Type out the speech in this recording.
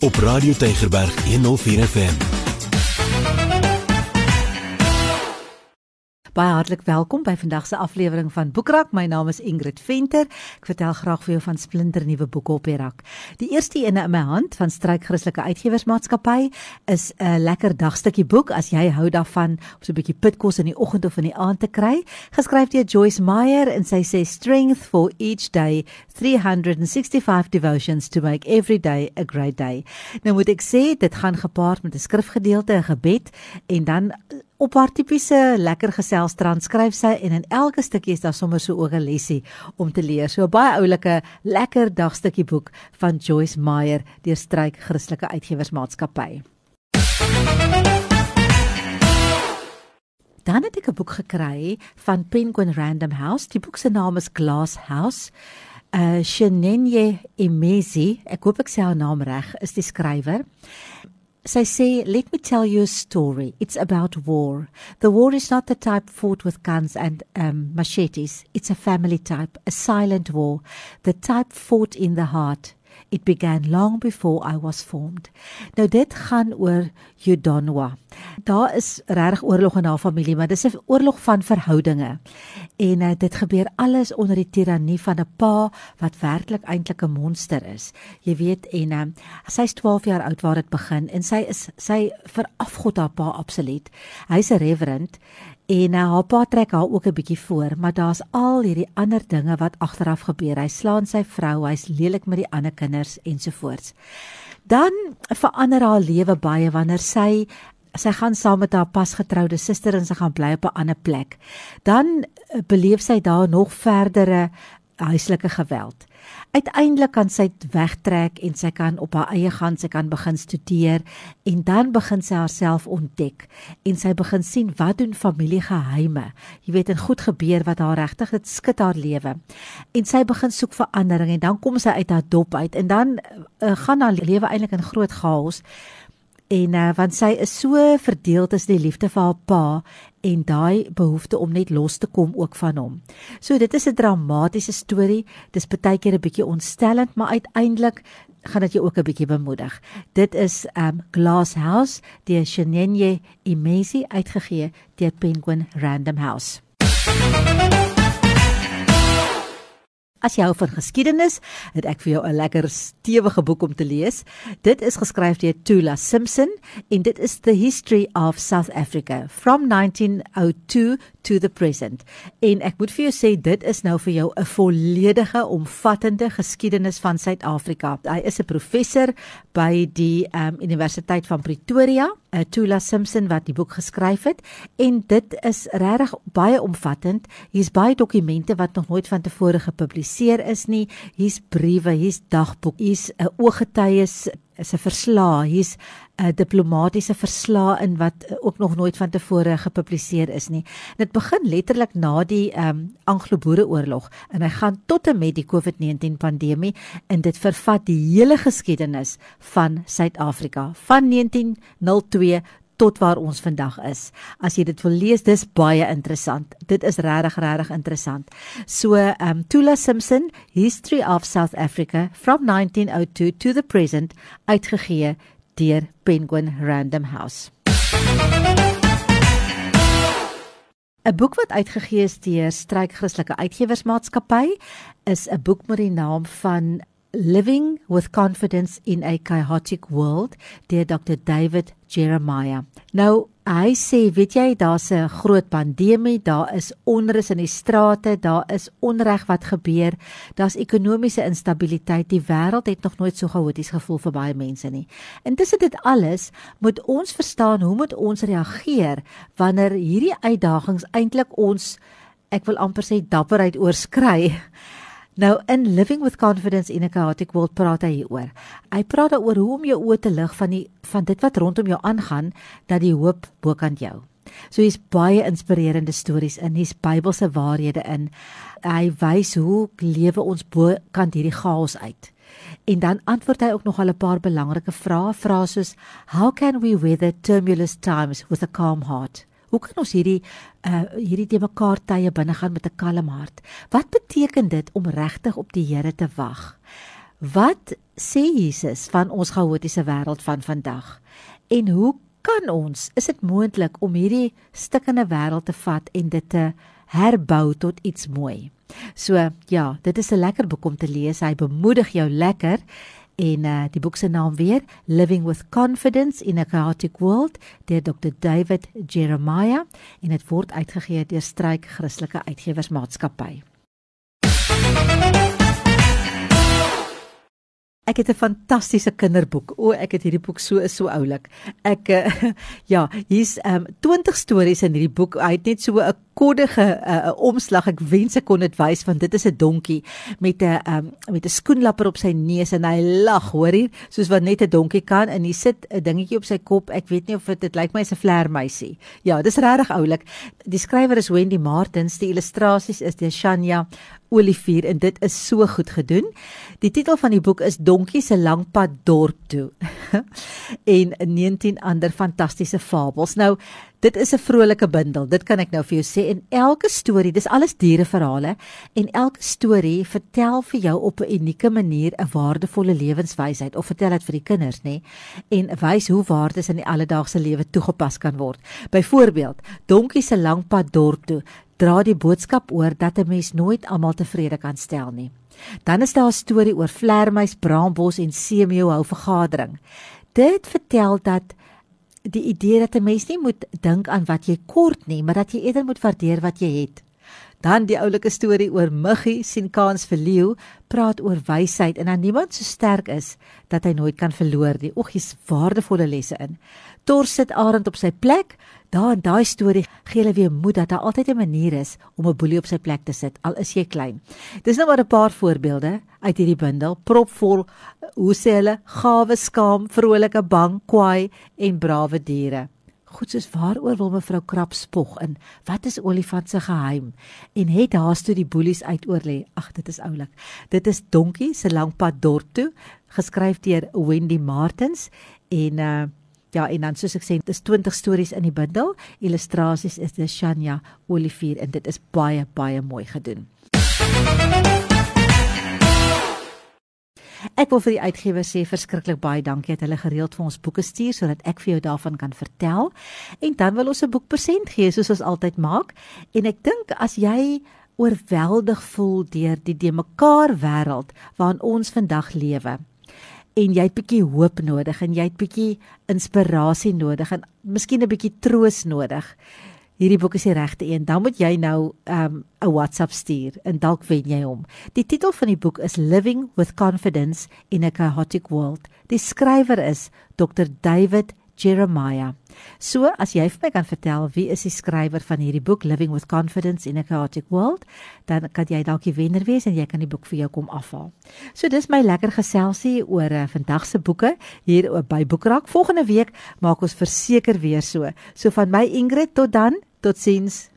Op Radio Tygerberg 104 FM. Baie hartlik welkom by vandag se aflewering van Boekrak. My naam is Ingrid Venter. Ek vertel graag vir jou van splinter nuwe boeke op die rak. Die eerste een in my hand van Struik Christelike Uitgewersmaatskappy is 'n lekker dagstukkie boek as jy hou daarvan om so 'n bietjie pitkos in die oggend of in die aand te kry. Geskryf deur Joyce Meyer en sy sê strength for each day 365 devotions to make every day a great day. Nou moet ek sê dit gaan gepaard met 'n skrifgedeelte, 'n gebed en dan op haar tipiese lekker gesels transkryf sy en in elke stukkie is daar sommer so 'n lesie om te leer. So 'n baie oulike lekker dagstukkie boek van Joyce Meyer deur Struik Christelike Uitgewersmaatskappy. Dan het ek 'n boek gekry van Penguin Random House. Die boek se naam is Glass House. Uh Shenenye Emezi, ek hoop ek sê haar naam reg, is die skrywer. Sy say, "Let me tell you a story. It's about war. The war is not the type fought with guns and um, machetes. It's a family type, a silent war, the type fought in the heart." It began long before I was formed. Nou dit gaan oor Judonwa. Daar is regtig oorlog in haar familie, maar dis 'n oorlog van verhoudinge. En uh, dit gebeur alles onder die tirannie van 'n pa wat werklik eintlik 'n monster is. Jy weet en uh, sy's 12 jaar oud waar dit begin en sy is sy verafgod haar pa absoluut. Hy's 'n reverend En uh, haar pa trek haar ook 'n bietjie voor, maar daar's al hierdie ander dinge wat agteraf gebeur. Hy slaan sy vrou, hy's lelik met die ander kinders ensovoorts. Dan verander haar lewe baie wanneer sy sy gaan saam met haar pasgetroude suster en sy gaan bly op 'n ander plek. Dan eh, beleef sy daar nog verdere huislike geweld. Uiteindelik kan sy wegtrek en sy kan op haar eie gaan, sy kan begin studeer en dan begin sy haarself ontdek en sy begin sien wat doen familiegeheime. Jy weet, en goed gebeur wat haar regtig dit skud haar lewe. En sy begin soek verandering en dan kom sy uit haar dop uit en dan uh, gaan haar lewe eintlik in groot chaos en uh, want sy is so verdeel tussen die liefde vir haar pa en daai behoefte om net los te kom ook van hom. So dit is 'n dramatiese storie. Dis baie keer 'n bietjie ontstellend, maar uiteindelik gaan dit jou ook 'n bietjie bemoedig. Dit is um Glass House deur Shenenye Imesi uitgegee deur Penguin Random House. As jy hou van geskiedenis, het ek vir jou 'n lekker stewige boek om te lees. Dit is geskryf deur Tula Simpson en dit is The History of South Africa from 1902 to the present. En ek moet vir jou sê dit is nou vir jou 'n volledige, omvattende geskiedenis van Suid-Afrika. Hy is 'n professor by die um, Universiteit van Pretoria uh, Tula Simpson wat die boek geskryf het en dit is regtig baie omvattend. Hier's baie dokumente wat nog nooit van tevore gepubliseer is nie. Hier's briewe, hier's dagboek, hier's 'n uh, ooggetuies is 'n verslag, hier's 'n uh, diplomatisiese verslag in wat uh, ook nog nooit van tevore gepubliseer is nie. Dit begin letterlik na die um, Anglo-Boereoorlog en hy gaan tot en met die COVID-19 pandemie en dit vervat die hele geskiedenis van Suid-Afrika van 1902 tot waar ons vandag is. As jy dit wil lees, dis baie interessant. Dit is regtig regtig interessant. So, um Tula Simpson, History of South Africa from 1902 to the present, uitgegee deur Penguin Random House. 'n Boek wat uitgegee is deur Struik Christelike Uitgewersmaatskappy is 'n boek met die naam van Living with Confidence in a Chaotic World deur Dr David Jeremiah. Nou, hy sê, weet jy, daar's 'n groot pandemie, daar is onrus in die strate, daar is onreg wat gebeur, daar's ekonomiese instabiliteit. Die wêreld het nog nooit so chaoties gevoel vir baie mense nie. Intussen dit alles, moet ons verstaan hoe moet ons reageer wanneer hierdie uitdagings eintlik ons ek wil amper sê dapperheid oorskry. Nou in Living with Confidence in a Chaotic World praat hy hieroor. Hy praat daaroor hoe om jou oë te lig van die van dit wat rondom jou aangaan dat die hoop bokant jou. So hier's baie inspirerende stories in, hier's Bybelse waarhede in. Hy wys hoe lewe ons bokant hierdie chaos uit. En dan antwoord hy ook nog al 'n paar belangrike vrae, vrae soos how can we weather tumultuous times with a calm heart? Hoe kan ons hierdie uh hierdie te mekaar tye binne gaan met 'n kalm hart? Wat beteken dit om regtig op die Here te wag? Wat sê Jesus van ons chaotiese wêreld van vandag? En hoe kan ons, is dit moontlik om hierdie stikkende wêreld te vat en dit te herbou tot iets mooi? So ja, dit is 'n lekker boek om te lees. Hy bemoedig jou lekker en uh, die boek se naam weer Living with Confidence in a Chaotic World deur Dr David Jeremiah en dit word uitgegee deur Struik Christelike Uitgewersmaatskappy. Ek het 'n fantastiese kinderboek. O, ek het hierdie boek so is so oulik. Ek uh, ja, hier's um 20 stories in hierdie boek. Hy het net so 'n koddige 'n uh, omslag. Ek wens ek kon dit wys want dit is 'n donkie met 'n um met 'n skoenlapper op sy neus en hy lag, hoor jy, soos wat net 'n donkie kan en hy sit 'n dingetjie op sy kop. Ek weet nie of dit dit lyk my is 'n vlermuisie. Ja, dis regtig oulik. Die skrywer is Wendy Martins, die illustrasies is deur Shanya Olivier en dit is so goed gedoen. Die titel van die boek is Donkie se langpad dorp toe. en 19 ander fantastiese fabels. Nou, dit is 'n vrolike bundel. Dit kan ek nou vir jou sê en elke storie, dis alles diereverhale en elke storie vertel vir jou op 'n unieke manier 'n waardevolle lewenswysheid of vertel dit vir die kinders, nê? En wys hoe waardes in die alledaagse lewe toegepas kan word. Byvoorbeeld, Donkie se langpad dorp toe dra die boodskap oor dat 'n mens nooit almal tevrede kan stel nie. Dan is daar 'n storie oor vlermuis, braambos en seemeeu hou vergadering. Dit vertel dat die idee dat 'n mens nie moet dink aan wat jy kort nie, maar dat jy eerder moet waardeer wat jy het. Dan die oulike storie oor Muggie sien kans vir leeu, praat oor wysheid en dan niemand so sterk is dat hy nooit kan verloor nie. Oek, hier's waardevolle lesse in. Tor sit Arend op sy plek. Daar in daai storie gee hulle weer moed dat daar altyd 'n manier is om 'n boelie op sy plek te sit al is jy klein. Dis nou maar 'n paar voorbeelde uit hierdie bundel, propvol hoe sê hulle gawe skaam, vrolike bang, kwaai en brawe diere. Goed soos waaroor wil mevrou Krap spog in? Wat is olifant se geheim? En het haas toe die boelies uitoor lê. Ag, dit is oulik. Dit is Donkie se langpad dorp toe, geskryf deur Wendy Martins en uh ja, en dan soos ek sê, dis 20 stories in die bundel. Illustrasies is deur Shanya Olivier en dit is baie baie mooi gedoen. Ek wil vir die uitgewer sê verskriklik baie dankie dat hulle gereeld vir ons boeke stuur sodat ek vir jou daarvan kan vertel. En dan wil ons 'n boek persent gee soos ons altyd maak. En ek dink as jy oorweldig voel deur die de mekaar wêreld waarin ons vandag lewe en jy het bietjie hoop nodig en jy het bietjie inspirasie nodig en miskien 'n bietjie troos nodig hierdie boek is die regte een, dan moet jy nou 'n um, WhatsApp stuur en dalk wen jy hom. Die titel van die boek is Living with Confidence in a Chaotic World. Die skrywer is Dr David Jeremiah. So, as jy vir my kan vertel wie is die skrywer van hierdie boek Living with Confidence in a Chaotic World, dan kan jy dalk die wenner wees en jy kan die boek vir jou kom afhaal. So, dis my lekker geselsie oor uh, vandag se boeke hier by Boekrak. Volgende week maak ons verseker weer so. So van my Ingrid tot dan Totsiens.